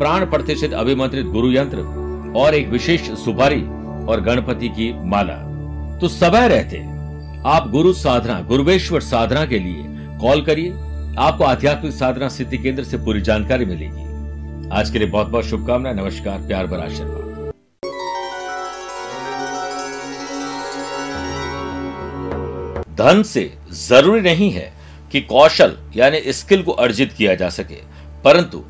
प्राण प्रतिष्ठित अभिमंत्रित गुरु यंत्र और एक विशेष सुपारी और गणपति की माला। तो समय रहते। आप गुरु साधना, गुरुवेश्वर साधना के लिए कॉल करिए। आपको आध्यात्मिक साधना सिद्धि केंद्र से पूरी जानकारी मिलेगी। आज के लिए बहुत बहुत शुभकामनाएँ। नमस्कार, प्यार भरा आशीर्वाद। धन से ज़रूरी नहीं है कि कौशल, यानी स्किल को अर्जित किया जा सके। परंतु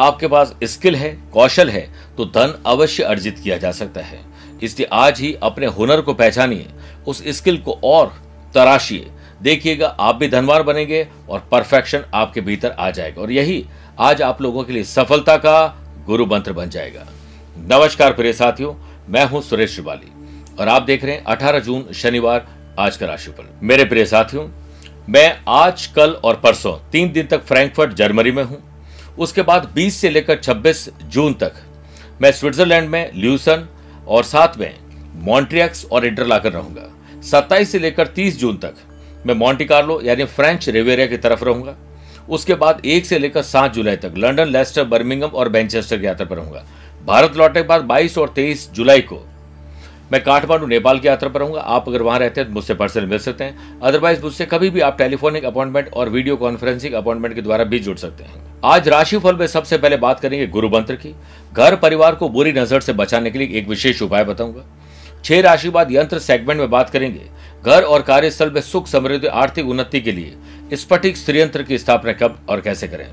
आपके पास स्किल है, कौशल है तो धन अवश्य अर्जित किया जा सकता है। इसलिए आज ही अपने हुनर को पहचानिए, उस स्किल को और तराशिए। देखिएगा, आप भी धनवान बनेंगे और परफेक्शन आपके भीतर आ जाएगा। और यही आज आप लोगों के लिए सफलता का गुरु मंत्र बन जाएगा। नमस्कार प्रिय साथियों, मैं हूँ सुरेश श्रिवाली और आप देख रहे हैं 18 जून, शनिवार, आज का राशिफल। मेरे प्रिय साथियों, मैं आज, कल और परसों, तीन दिन तक फ्रैंकफर्ट, जर्मनी में हूँ। उसके बाद 20 से लेकर 26 जून तक मैं स्विट्जरलैंड में, ल्यूसन और साथ में मॉन्ट्रियक्स और इंटरलाकर रहूँगा। 27 से लेकर 30 जून तक मैं मॉन्टी कार्लो यानी फ्रेंच रिवेरिया की तरफ़ रहूँगा। उसके बाद एक से लेकर सात जुलाई तक लंदन लेस्टर बर्मिंगम और मैनचेस्टर की यात्रा पर रहूँगा। भारत लौटने के बाद 22 और 23 जुलाई को मैं काठमांडू, नेपाल की यात्रा पर रहूँगा। आप अगर वहाँ रहते हैं तो मुझसे पर्सनल मिल सकते हैं। अदरवाइज़ मुझसे कभी भी आप टेलीफोनिक अपॉइंटमेंट और वीडियो कॉन्फ्रेंसिंग अपॉइंटमेंट के द्वारा भी जुड़ सकते हैं। आज राशिफल में सबसे पहले बात करेंगे गुरु मंत्र की। घर परिवार को बुरी नज़र से बचाने के लिए एक विशेष उपाय बताऊँगा। छह राशि बाद यंत्र सेगमेंट में बात करेंगे। घर और कार्यस्थल में सुख समृद्धि, आर्थिक उन्नति के लिए स्फटिक स्त्रियंत्र की स्थापना कब और कैसे करें?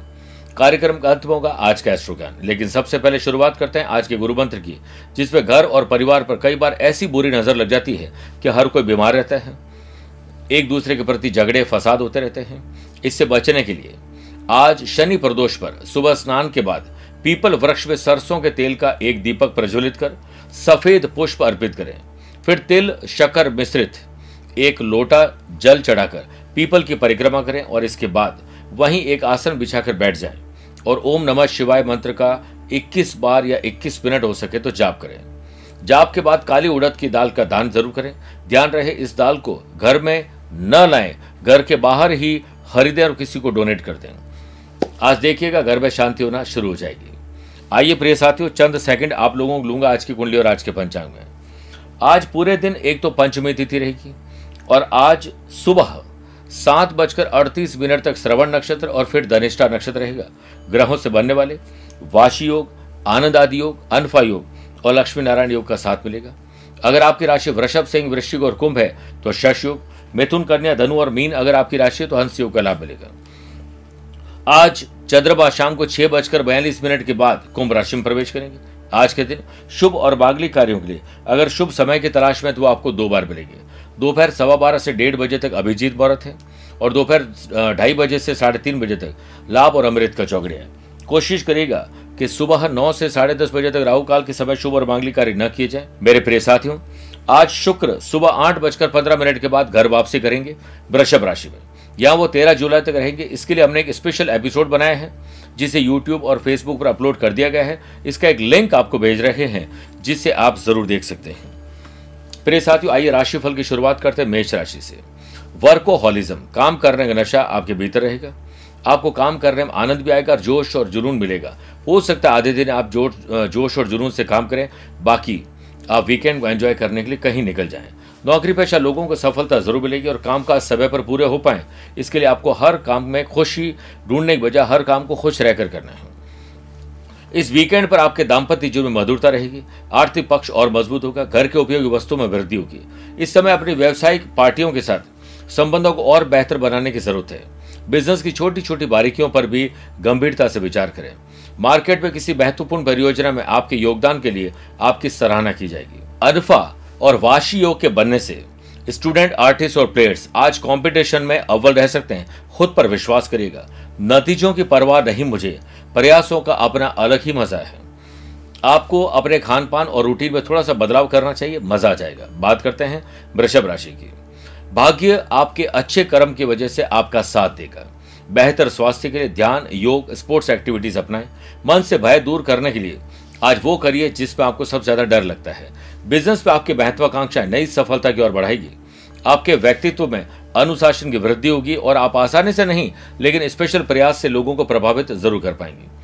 कार्यक्रम का अंत होगा आज का एस्ट्रो ज्ञान लेकिन सबसे पहले शुरुआत करते हैं आज के गुरु मंत्र की जिसमें घर और परिवार पर कई बार ऐसी बुरी नज़र लग जाती है कि हर कोई बीमार रहता है। एक दूसरे के प्रति झगड़े, फसाद होते रहते हैं। इससे बचने के लिए आज शनि प्रदोष पर सुबह स्नान के बाद पीपल वृक्ष में सरसों के तेल का एक दीपक प्रज्वलित कर सफ़ेद पुष्प अर्पित करें। फिर तिल शकर मिश्रित एक लोटा जल चढ़ाकर पीपल की परिक्रमा करें और इसके बाद वहीं एक आसन बिछाकर बैठ जाएँ। और ओम नमः शिवाय मंत्र का 21 बार या 21 मिनट हो सके तो जाप करें। जाप के बाद काली उड़द की दाल का दान ज़रूर करें। ध्यान रहे, इस दाल को घर में न लाएँ। घर के बाहर ही खरीदें और किसी को डोनेट कर दें। आज देखिएगा, घर में शांति होना शुरू हो जाएगी। आइए प्रिय साथियों, चंद सेकंड आप लोगों को लूँगा आज की कुंडली और आज के पंचांग में। आज पूरे दिन एक तो पंचमी तिथि रहेगी और आज सुबह सात बजकर अड़तीस मिनट तक श्रवण नक्षत्र और फिर धनिष्ठा नक्षत्र रहेगा। ग्रहों से बनने वाले वाशी योग आनंद आदि योग, अनफा योग और लक्ष्मी नारायण योग का साथ मिलेगा। अगर आपकी राशि वृषभ, सिंह, वृश्चिक और कुंभ है तो शश योग, मिथुन कन्या, धनु और मीन अगर आपकी राशि है तो हंस योग का लाभ मिलेगा। आज चंद्रमा शाम को छह बजकर बयालीस मिनट के बाद कुंभ राशि में प्रवेश करेंगे। आज के दिन शुभ और बागली कार्यों के लिए। अगर शुभ समय की तलाश में तो आपको दो बार मिलेंगे। दोपहर सवा बारह से डेढ़ बजे तक अभिजीत मुहूर्त है और दोपहर ढाई बजे से साढ़े तीन बजे तक लाभ और अमृत का चौगड़े है। कोशिश करेगा कि सुबह नौ से साढ़े दस बजे तक राहु काल के समय शुभ और मांगली कार्य न किए जाए। मेरे प्रिय साथियों, आज शुक्र सुबह आठ बजकर पंद्रह मिनट के बाद घर वापसी करेंगे वृषभ राशि में। यहाँ वो तेरह जुलाई तक रहेंगे, इसके लिए हमने एक स्पेशल एपिसोड बनाया है। जिसे यूट्यूब और फेसबुक पर अपलोड कर दिया गया है, इसका एक लिंक आपको भेज रहे हैं, जिससे आप ज़रूर देख सकते हैं। प्रिय साथियों, आइए राशिफल की शुरुआत करते हैं मेष राशि से। वर्कोहॉलिज्म, काम करने का नशा आपके भीतर रहेगा। आपको काम करने में आनंद भी आएगा और जोश और जुनून मिलेगा। हो सकता है आधे दिन आप जोश जोश और जुनून से काम करें, बाकी आप वीकेंड को एंजॉय करने के लिए कहीं निकल जाएँ। नौकरी पेशा लोगों को सफलता ज़रूर मिलेगी और काम काज समय पर पूरे हो पाए। इसके लिए आपको हर काम में खुशी ढूँढने की बजाय हर काम को खुश रहकर करना है। इस वीकेंड पर आपके दाम्पत्य जीवन में मधुरता रहेगी, आर्थिक पक्ष और मज़बूत होगा, घर के उपयोगी वस्तुओं में वृद्धि होगी। इस समय अपनी व्यावसायिक पार्टियों के साथ संबंधों को और बेहतर बनाने की ज़रूरत है। बिज़नेस की छोटी छोटी बारीकियों पर भी गंभीरता से विचार करें। मार्केट में किसी महत्वपूर्ण परियोजना में आपके योगदान के लिए आपकी सराहना की जाएगी। अनफा और वाशी योग के बनने से स्टूडेंट, आर्टिस्ट और प्लेयर्स आज कंपटीशन में अव्वल रह सकते हैं। खुद पर विश्वास करिएगा। नतीजों की परवाह नहीं मुझे। प्रयासों का अपना अलग ही मज़ा है। आपको अपने खान पान और रूटीन में थोड़ा सा बदलाव करना चाहिए, मज़ा आ जाएगा। बात करते हैं वृषभ राशि की। भाग्य आपके अच्छे कर्म की वजह से आपका साथ देगा। बेहतर स्वास्थ्य के लिए ध्यान, योग स्पोर्ट्स एक्टिविटीज़ अपनाएँ। मन से भय दूर करने के लिए आज वो करिए जिसमें आपको सबसे ज़्यादा डर लगता है। बिज़नेस पे आपकी महत्वाकांक्षा नई सफलता की ओर बढ़ाएगी। आपके व्यक्तित्व में अनुशासन की वृद्धि होगी और आप आसानी से नहीं, लेकिन स्पेशल प्रयास से लोगों को प्रभावित ज़रूर कर पाएँगे।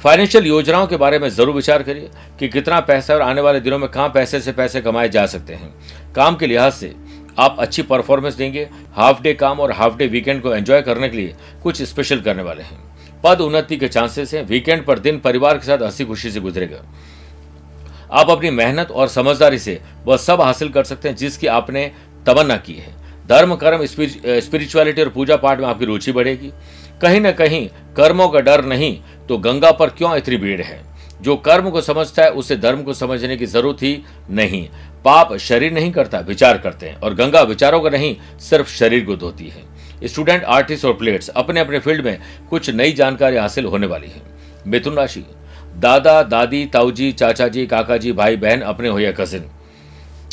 फाइनेंशियल योजनाओं के बारे में ज़रूर विचार करिए कि कितना पैसा और आने वाले दिनों में कहाँ पैसे से पैसे कमाए जा सकते हैं। काम के लिहाज से आप अच्छी परफॉर्मेंस देंगे हाफ़ डे काम और हाफ़ डे वीकेंड को एंजॉय करने के लिए कुछ स्पेशल करने वाले हैं। पद उन्नति के चांसेस हैं। वीकेंड पर दिन परिवार के साथ हँसी खुशी से गुजरेगा। आप अपनी मेहनत और समझदारी से वह सब हासिल कर सकते हैं जिसकी आपने तमन्ना की है। धर्म, कर्म स्पिरिचुअलिटी और पूजा पाठ में आपकी रुचि बढ़ेगी। कहीं ना कहीं कर्मों का डर नहीं तो गंगा पर क्यों इतनी भीड़ है? जो कर्म को समझता है, उसे धर्म को समझने की ज़रूरत ही नहीं। पाप शरीर नहीं करता, विचार करते हैं। और गंगा विचारों का नहीं, सिर्फ़ शरीर को धोती है। स्टूडेंट, आर्टिस्ट और प्लेयर्स अपने अपने फ़ील्ड में कुछ नई जानकारी हासिल होने वाली है। मिथुन राशि, दादा, दादी, ताऊजी चाचा जी काका जी भाई, बहन अपने हो या कजिन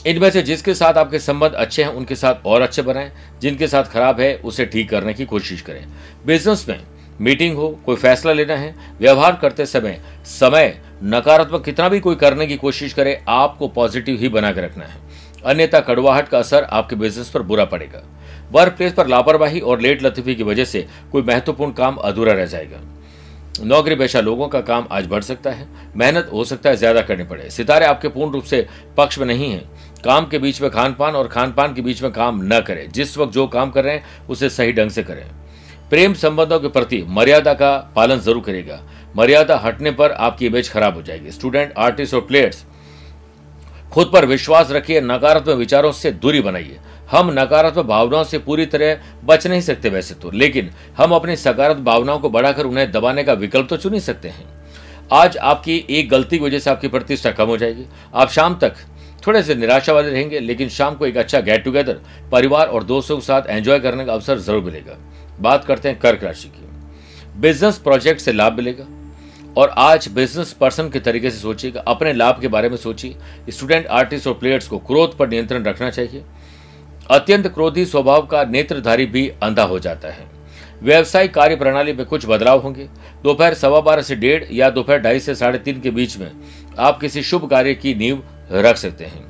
इनमें से जिसके साथ आपके संबंध अच्छे हैं, उनके साथ और अच्छे बनाएँ। जिनके साथ खराब है, उसे ठीक करने की कोशिश करें। बिज़नेस में मीटिंग हो, कोई फैसला लेना है, व्यवहार करते समय समय नकारात्मक कितना भी कोई करने की कोशिश करे, आपको पॉजिटिव ही बना के रखना है। अन्यथा कड़वाहट का असर आपके बिज़नेस पर बुरा पड़ेगा। वर्क प्लेस पर लापरवाही और लेट लतीफी की वजह से कोई महत्वपूर्ण काम अधूरा रह जाएगा। नौकरी पेशा लोगों का काम आज बढ़ सकता है, मेहनत हो सकता है, ज़्यादा करनी पड़े। सितारे आपके पूर्ण रूप से पक्ष में नहीं है। काम के बीच में खान पान और खान पान के बीच में काम न करें। जिस वक्त जो काम कर रहे हैं, उसे सही ढंग से करें। प्रेम संबंधों के प्रति मर्यादा का पालन ज़रूर करेगा। मर्यादा हटने पर आपकी इमेज खराब हो जाएगी। स्टूडेंट आर्टिस्ट और प्लेयर्स खुद पर विश्वास रखिए, नकारात्मक विचारों से दूरी बनाइए। हम नकारात्मक भावनाओं से पूरी तरह बच नहीं सकते वैसे तो लेकिन हम अपनी सकारात्मक भावनाओं को बढ़ाकर उन्हें दबाने का विकल्प तो चुन ही सकते हैं। आज आपकी एक गलती की वजह से आपकी प्रतिष्ठा कम हो जाएगी। आप शाम तक थोड़े से निराशावादी रहेंगे, लेकिन शाम को एक अच्छा गेट टुगेदर, परिवार और दोस्तों के साथ एंजॉय करने का अवसर ज़रूर मिलेगा। बात करते हैं कर्क राशि की। बिज़नेस प्रोजेक्ट से लाभ मिलेगा। और आज बिज़नेस पर्सन के तरीके से सोचिएगा अपने लाभ के बारे में सोचिए। स्टूडेंट आर्टिस्ट और प्लेयर्स को क्रोध पर नियंत्रण रखना चाहिए। अत्यंत क्रोधी स्वभाव का नेत्रधारी भी अंधा हो जाता है। व्यवसायिक कार्य प्रणाली में कुछ बदलाव होंगे। दोपहर सवा बारह से डेढ़ या दोपहर ढाई से साढ़े तीन के बीच में आप किसी शुभ कार्य की नींव रख सकते हैं।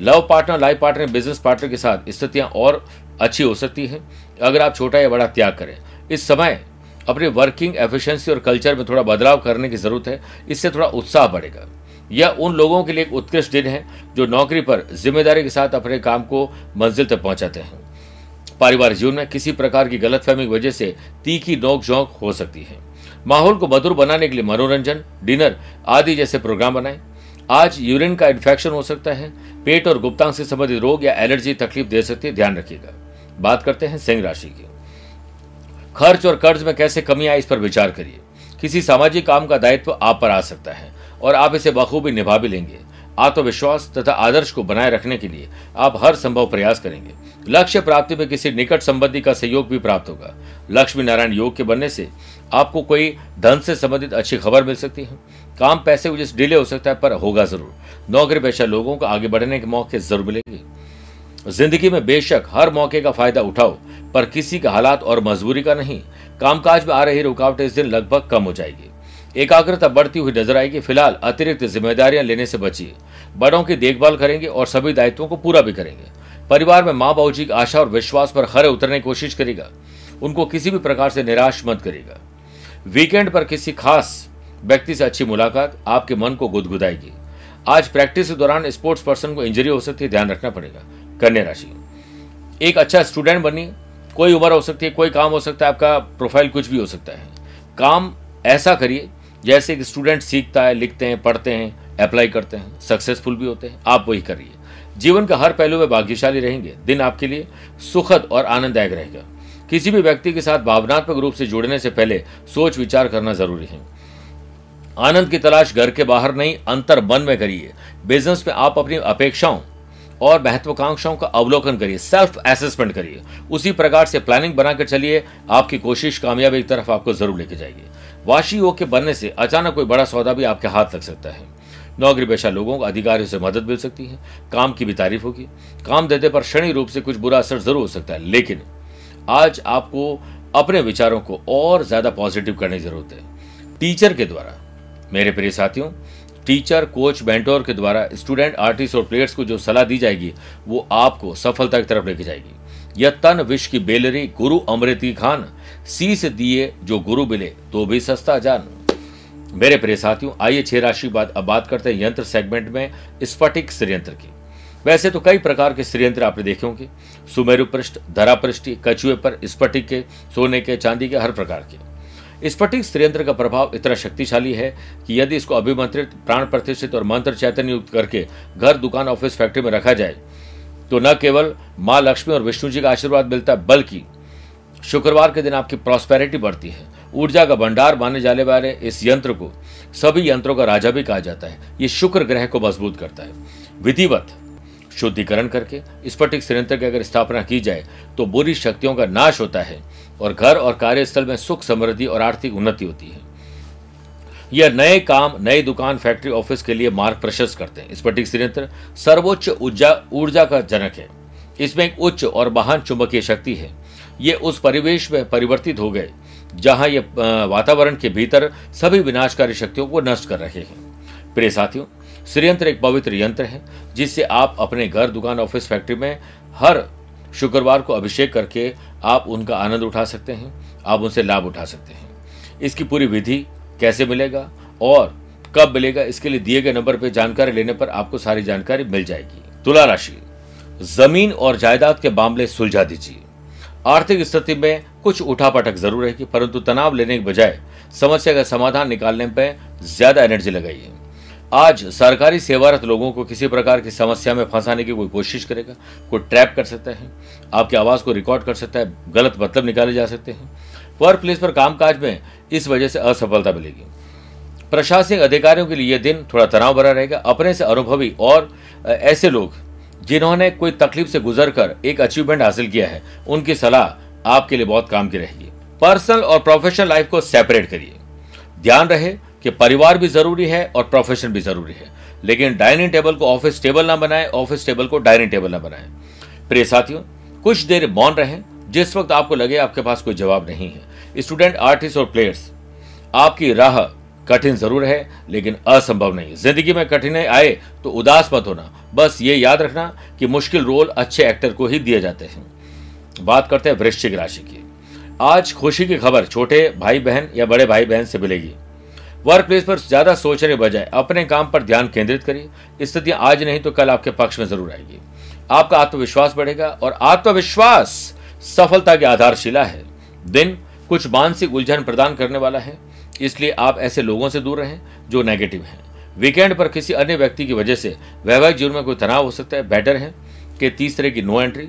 Love partner life partner business partner के साथ स्थितियाँ और अच्छी हो सकती है। अगर आप छोटा या बड़ा त्याग करें, इस समय अपने वर्किंग एफिशिएंसी और कल्चर में थोड़ा बदलाव करने की ज़रूरत है, इससे थोड़ा उत्साह बढ़ेगा। यह उन लोगों के लिए एक उत्कृष्ट दिन है, जो नौकरी पर ज़िम्मेदारी के साथ अपने काम को मंजिल तक पहुंचाते हैं। पारिवारिक जीवन में किसी प्रकार की गलतफहमी की वजह से तीखी नोक झोंक हो सकती है। माहौल को मधुर बनाने के लिए मनोरंजन, डिनर आदि जैसे प्रोग्राम बनाएँ। आज यूरिन का इन्फेक्शन हो सकता है। पेट और गुप्तांग से संबंधित रोग या एलर्जी तकलीफ़ दे सकती है, ध्यान रखिएगा। बात करते हैं सिंह राशि की। खर्च और कर्ज में कैसे कमी आए इस पर विचार करिए। किसी सामाजिक काम का दायित्व आप पर आ सकता है और आप इसे बखूबी निभा भी लेंगे। आत्मविश्वास तथा आदर्श को बनाए रखने के लिए आप हर संभव प्रयास करेंगे। लक्ष्य प्राप्ति में किसी निकट संबंधी का सहयोग भी प्राप्त होगा। लक्ष्मी नारायण योग के बनने से आपको कोई धन से संबंधित अच्छी खबर मिल सकती है। काम पैसे वजह से डिले हो सकता है, पर होगा ज़रूर। नौकरी पेशा लोगों को आगे बढ़ने के मौके ज़रूर मिलेंगे। ज़िंदगी में बेशक हर मौके का फ़ायदा उठाओ पर किसी का हालात और मजबूरी का नहीं। कामकाज में आ रही रुकावटें इस दिन लगभग कम हो जाएगी। एकाग्रता बढ़ती हुई नज़र आएगी। फ़िलहाल अतिरिक्त जिम्मेदारियाँ लेने से बचिए बड़ों की देखभाल करेंगे और सभी दायित्वों को पूरा भी करेंगे। परिवार में माँ बाबू की आशा और विश्वास पर खरे उतरने की कोशिश करेगा। उनको किसी भी प्रकार से निराश मत करेगा। वीकेंड पर किसी खास व्यक्ति से अच्छी मुलाकात आपके मन को गुदगुदाएगी। आज प्रैक्टिस के दौरान स्पोर्ट्स पर्सन को इंजरी हो सकती है। ध्यान रखना पड़ेगा। कन्या राशि। एक अच्छा स्टूडेंट बनिए। कोई उम्र हो सकती है, कोई काम हो सकता है, आपका प्रोफ़ाइल कुछ भी हो सकता है। काम ऐसा करिए, जैसे कि स्टूडेंट सीखता है, लिखते हैं, पढ़ते हैं अप्लाई करते हैं सक्सेसफुल भी होते हैं, आप वही करिए। जीवन का हर पहलू में भाग्यशाली रहेंगे। दिन आपके लिए सुखद और आनंददायक रहेगा। किसी भी व्यक्ति के साथ भावनात्मक रूप से जुड़ने से पहले सोच विचार करना ज़रूरी है। आनंद की तलाश घर के बाहर नहीं, अंतर मन में करिए। बिज़नेस में आप अपनी अपेक्षाओं और महत्वाकांक्षाओं का अवलोकन करिए सेल्फ असेसमेंट करिए। उसी प्रकार से प्लानिंग बनाकर चलिए, आपकी कोशिश कामयाबी की तरफ़ आपको ज़रूर लेके जाएगी वाशी योग के बनने से अचानक कोई बड़ा सौदा भी आपके हाथ लग सकता है। नौकरी पेशा लोगों को अधिकारियों से मदद मिल सकती है। काम की भी तारीफ़ होगी। काम देते पर क्षणिक रूप से कुछ बुरा असर ज़रूर हो सकता है, लेकिन आज आपको अपने विचारों को और ज़्यादा पॉजिटिव करने की ज़रूरत है। टीचर के द्वारा, मेरे प्रिय साथियों टीचर, कोच बेंटोर के द्वारा स्टूडेंट, आर्टिस्ट और प्लेयर्स को जो सलाह दी जाएगी, वो आपको सफलता की तरफ़ लेके जाएगी। यह तन विश्व की बेलरी गुरु अमृति खान, सी से दिए जो गुरु मिले तो भी सस्ता जान। मेरे प्रिय साथियों, आइए छह राशि बाद अब बात करते हैं यंत्र सेगमेंट में स्फटिक श्रीयंत्र की। वैसे तो कई प्रकार के श्रीयंत्र आपने देखे होंगे। सुमेरु पृष्ठ, धरा पृष्ठी, कछुए पर स्फटिक के, सोने के, चांदी के, हर प्रकार के। स्फटिक स्त्रियंत्र का प्रभाव इतना शक्तिशाली है कि यदि इसको अभिमंत्रित, प्राण प्रतिष्ठित और मंत्र चैतन्य युक्त करके घर, दुकान, ऑफ़िस, फैक्ट्री में रखा जाए तो न केवल माँ लक्ष्मी और विष्णु जी का आशीर्वाद मिलता है बल्कि शुक्रवार के दिन आपकी प्रॉस्पेरिटी बढ़ती है। ऊर्जा का भंडार माने जाने वाले इस यंत्र को सभी यंत्रों का राजा भी कहा जाता है। ये शुक्र ग्रह को मज़बूत करता है। विधिवत शुद्धिकरण करके स्फटिक संयंत्र की अगर स्थापना की जाए तो बुरी शक्तियों का नाश होता है। और घर और कार्यस्थल में सुख समृद्धि और आर्थिक उन्नति होती है। यह नए काम, नई दुकान, फैक्ट्री, ऑफ़िस के लिए मार्ग प्रशस्त करते हैं। स्फटिक संयंत्र सर्वोच्च ऊर्जा ऊर्जा का जनक है। इसमें एक उच्च और महान चुंबकीय शक्ति है। ये उस परिवेश में परिवर्तित हो गए, जहाँ ये वातावरण के भीतर सभी विनाशकारी शक्तियों को नष्ट कर रहे हैं। प्रिय साथियों, श्रीयंत्र एक पवित्र यंत्र है, जिससे आप अपने घर, दुकान, ऑफ़िस, फैक्ट्री में हर शुक्रवार को अभिषेक करके आप उनका आनंद उठा सकते हैं, आप उनसे लाभ उठा सकते हैं। इसकी पूरी विधि कैसे मिलेगा और कब मिलेगा, इसके लिए दिए गए नंबर पर जानकारी लेने पर आपको सारी जानकारी मिल जाएगी। तुला राशि, ज़मीन और जायदाद के मामले सुलझा दीजिए। आर्थिक स्थिति में कुछ उठापटक ज़रूर रहेगी, परंतु तनाव लेने के बजाय समस्या का समाधान निकालने पर ज़्यादा एनर्जी लगाइए। आज सरकारी सेवारत लोगों को किसी प्रकार की समस्या में फंसाने की कोई कोशिश करेगा, कोई ट्रैप कर सकता है, आपकी आवाज़ को रिकॉर्ड कर सकता है, गलत मतलब निकाले जा सकते हैं। वर्क प्लेस पर कामकाज में इस वजह से असफलता मिलेगी। प्रशासनिक अधिकारियों के लिए यह दिन थोड़ा तनाव भरा रहेगा। अपने से अनुभवी और ऐसे लोग जिन्होंने कोई तकलीफ़ से गुजर कर एक अचीवमेंट हासिल किया है, उनकी सलाह आपके लिए बहुत काम की रहेगी। पर्सनल और प्रोफेशनल लाइफ को सेपरेट करिए। ध्यान रहे कि परिवार भी ज़रूरी है और प्रोफेशन भी ज़रूरी है। लेकिन डाइनिंग टेबल को ऑफ़िस टेबल ना बनाए ऑफ़िस टेबल को डाइनिंग टेबल ना बनाए। प्रिय साथियों, कुछ देर मौन रहे। जिस वक्त आपको लगे आपके पास कोई जवाब नहीं है। स्टूडेंट आर्टिस्ट और प्लेयर्स आपकी राह कठिन ज़रूर है, लेकिन असंभव नहीं ज़िंदगी में कठिनाई आए तो उदास मत होना। बस ये याद रखना कि मुश्किल रोल अच्छे एक्टर को ही दिए जाते हैं। बात करते हैं वृश्चिक राशि की। आज खुशी की खबर, छोटे भाई बहन या बड़े भाई बहन से मिलेगी। वर्क प्लेस पर ज़्यादा सोचने बजाय अपने काम पर ध्यान केंद्रित करिए। स्थिति आज नहीं तो कल आपके पक्ष में ज़रूर आएगी। आपका आत्मविश्वास बढ़ेगा और आत्मविश्वास सफलता की आधारशिला है। दिन कुछ मानसिक उलझन प्रदान करने वाला है। इसलिए आप ऐसे लोगों से दूर रहें जो नेगेटिव हैं। वीकेंड पर किसी अन्य व्यक्ति की वजह से वैवाहिक जीवन में कोई तनाव हो सकता है। बेटर है कि तीस तरह की नो एंट्री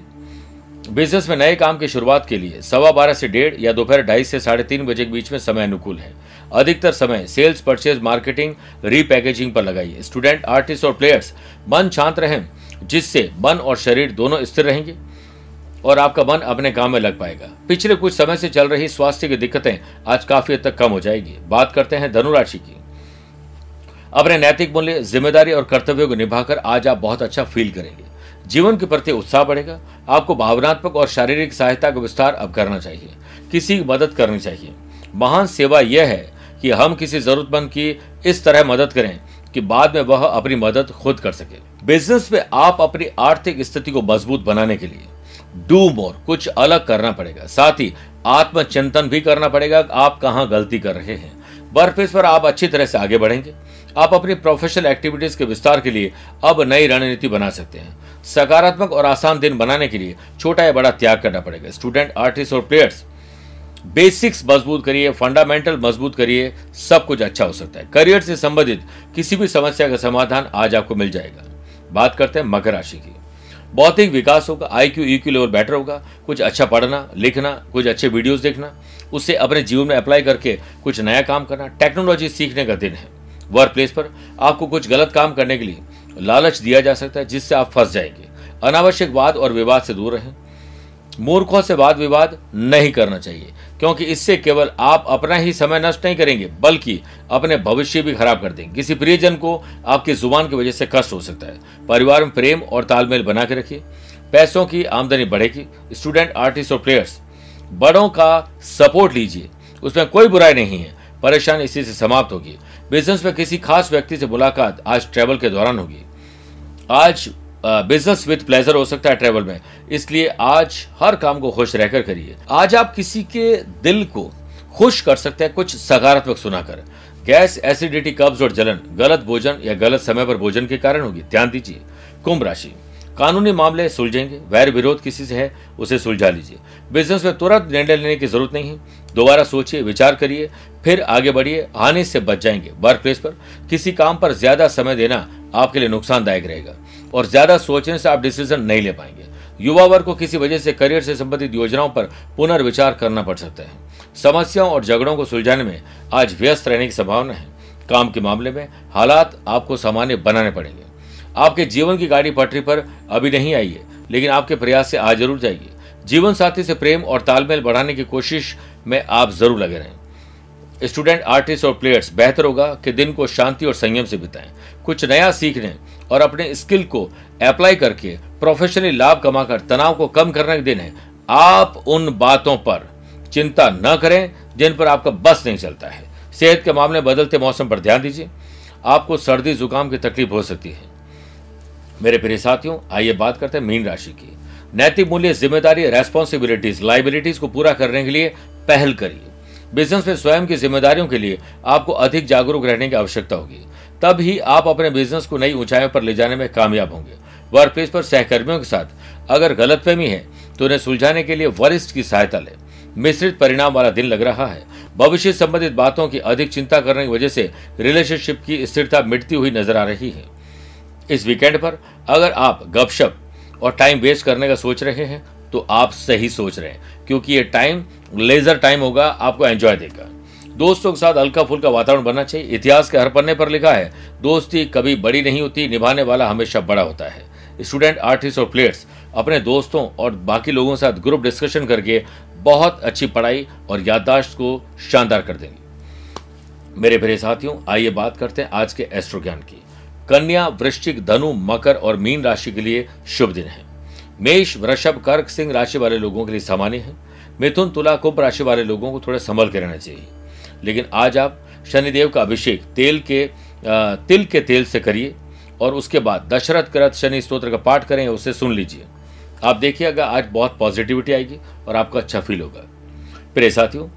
बिज़नेस में नए काम की शुरुआत के लिए सवा बारह से डेढ़ या दोपहर ढाई से साढ़े तीन बजे के बीच में समय अनुकूल है। अधिकतर समय सेल्स परचेज मार्केटिंग रीपैकेजिंग पर लगाइए। स्टूडेंट आर्टिस्ट और प्लेयर्स मन शांत रहें, जिससे मन और शरीर दोनों स्थिर रहेंगे और आपका मन अपने काम में लग पाएगा। पिछले कुछ समय से चल रही स्वास्थ्य की दिक्कतें आज काफ़ी हद तक कम हो जाएगी। बात करते हैं धनुराशि की। अपने नैतिक मूल्य, ज़िम्मेदारी और कर्तव्यों को निभाकर आज आप बहुत अच्छा फील करेंगे। जीवन के प्रति उत्साह बढ़ेगा। आपको भावनात्मक और शारीरिक सहायता का विस्तार अब करना चाहिए। किसी की मदद करनी चाहिए। महान सेवा यह है कि हम किसी जरूरतमंद की इस तरह मदद करें कि बाद में वह अपनी मदद खुद कर सके। बिज़नेस में आप अपनी आर्थिक स्थिति को मज़बूत बनाने के लिए डू मोर, कुछ अलग करना पड़ेगा। साथ ही आत्मचिंतन भी करना पड़ेगा आप कहाँ गलती कर रहे हैं। प्लेस पर आप अच्छी तरह से आगे बढ़ेंगे। आप अपनी प्रोफेशनल एक्टिविटीज़ के विस्तार के लिए अब नई रणनीति बना सकते हैं। सकारात्मक और आसान दिन बनाने के लिए छोटा या बड़ा त्याग करना पड़ेगा। स्टूडेंट आर्टिस्ट और प्लेयर्स बेसिक्स मज़बूत करिए फंडामेंटल मज़बूत करिए, सब कुछ अच्छा हो सकता है। करियर से संबंधित किसी भी समस्या का समाधान आज आपको मिल जाएगा। बात करते हैं मकर राशि की। भौतिक विकास होगा I Q E Q level better होगा। कुछ अच्छा पढ़ना, लिखना, कुछ अच्छे वीडियोस देखना, उससे अपने जीवन में अप्लाई करके कुछ नया काम करना टेक्नोलॉजी सीखने का दिन है। वर्क प्लेस पर आपको कुछ गलत काम करने के लिए लालच दिया जा सकता है, जिससे आप फंस जाएँगे। अनावश्यक वाद और विवाद से दूर रहें। मूर्खों से वाद विवाद नहीं करना चाहिए, क्योंकि इससे केवल आप अपना ही समय नष्ट नहीं करेंगे, बल्कि अपने भविष्य भी खराब कर देंगे। किसी प्रियजन को आपकी ज़ुबान की वजह से कष्ट हो सकता है। परिवार में प्रेम और तालमेल बना के रखिए। पैसों की आमदनी बढ़ेगी। स्टूडेंट, आर्टिस्ट और प्लेयर्स, बड़ों का सपोर्ट लीजिए। उसमें कोई बुराई नहीं है। परेशानी इसी से समाप्त होगी। बिज़नेस में किसी खास व्यक्ति से मुलाकात आज ट्रेवल के दौरान होगी। आज बिज़नेस विद प्लेजर हो सकता है ट्रेवल में। इसलिए आज हर काम को खुश रहकर करिए। आज आप किसी के दिल को खुश कर सकते हैं कुछ सकारात्मक सुनाकर। गैस एसिडिटी कब्ज और जलन, गलत भोजन या गलत समय पर भोजन के कारण होगी। ध्यान दीजिए। कुंभ राशि। कानूनी मामले सुलझेंगे, वैर विरोध किसी से है, उसे सुलझा लीजिए। बिज़नेस में तुरंत निर्णय लेने की ज़रूरत नहीं दोबारा सोचिए, विचार करिए, फिर आगे बढ़िए, हानि से बच जाएँगे। वर्क प्लेस पर किसी काम पर ज़्यादा समय देना आपके लिए नुकसानदायक रहेगा और ज़्यादा सोचने से आप डिसीज़न नहीं ले पाएँगे। युवा वर्ग को किसी वजह से करियर से संबंधित योजनाओं पर पुनर्विचार करना पड़ सकता है। समस्याओं और झगड़ों को सुलझाने में आज व्यस्त रहने की संभावना है। काम के मामले में हालात आपको सामान्य बनाने पड़ेंगे। आपके जीवन की गाड़ी पटरी पर अभी नहीं आई है, लेकिन आपके प्रयास से आज ज़रूर जाएगी जीवन साथी से प्रेम और तालमेल बढ़ाने की कोशिश में आप ज़रूर लगे रहें। स्टूडेंट, आर्टिस्ट और प्लेयर्स, बेहतर होगा कि दिन को शांति और संयम से बिताएँ। कुछ नया सीखने और अपने स्किल को अप्लाई करके प्रोफेशनली लाभ कमाकर, तनाव को कम करने के दिन है आप उन बातों पर चिंता न करें जिन पर आपका बस नहीं चलता है। सेहत के मामले बदलते मौसम पर ध्यान दीजिए। आपको सर्दी, जुकाम की तकलीफ़ हो सकती है। मेरे प्रिय साथियों, आइए बात करते हैं मीन राशि की। नैतिक मूल्य, ज़िम्मेदारी रेस्पॉन्सिबिलिटीज लाइबिलिटीज को पूरा करने के लिए पहल करिए। बिज़नेस में स्वयं की जिम्मेदारियों के लिए आपको अधिक जागरूक रहने की आवश्यकता होगी। तब ही आप अपने बिज़नेस को नई ऊंचाइयों पर ले जाने में कामयाब होंगे। वर्क प्लेस पर सहकर्मियों के साथ अगर गलतफहमी है तो उन्हें सुलझाने के लिए वरिष्ठ की सहायता लें। मिश्रित परिणाम वाला दिन लग रहा है। भविष्य संबंधित बातों की अधिक चिंता करने की वजह से रिलेशनशिप की स्थिरता मिटती हुई नज़र आ रही है। इस वीकेंड पर, अगर आप गपशप और टाइम वेस्ट करने का सोच रहे हैं तो आप सही सोच रहे हैं, क्योंकि ये टाइम लेजर टाइम होगा, आपको एंजॉय देगा। दोस्तों के साथ हल्का फुल्का वातावरण बनना चाहिए। इतिहास के हर पन्ने पर लिखा है, दोस्ती कभी बड़ी नहीं होती, निभाने वाला हमेशा बड़ा होता है। स्टूडेंट आर्टिस्ट और प्लेयर्स अपने दोस्तों और बाकी लोगों के साथ ग्रुप डिस्कशन करके बहुत अच्छी पढ़ाई और याददाश्त को शानदार कर देंगे। मेरे प्रिय साथियों, आइए बात करते हैं आज के एस्ट्रो ज्ञान की। कन्या, वृश्चिक, धनु, मकर और मीन राशि के लिए शुभ दिन है। मेष, वृषभ, कर्क, सिंह राशि वाले लोगों के लिए सामान्य है। मिथुन, तुला, कुंभ राशि वाले लोगों को थोड़ा संभल के रहना चाहिए। लेकिन आज आप शनिदेव का अभिषेक तेल के तिल के तेल से करिए और उसके बाद दशरथ करत शनि स्त्रोत्र का पाठ करें उसे सुन लीजिए। आप देखिएगा आज बहुत पॉजिटिविटी आएगी और आपको अच्छा फील होगा। प्रिय साथियों,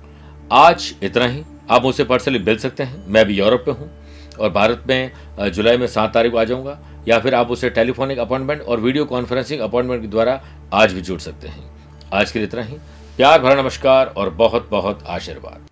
आज इतना ही। आप मुझसे पर्सनली मिल सकते हैं। मैं भी यूरोप में हूँ। और भारत में जुलाई में सात तारीख को आ जाऊँगा, या फिर आप उसे टेलीफोनिक अपॉइंटमेंट और वीडियो कॉन्फ्रेंसिंग अपॉइंटमेंट के द्वारा आज भी जुड़ सकते हैं। आज के लिए इतना ही। प्यार भरा नमस्कार और बहुत बहुत आशीर्वाद।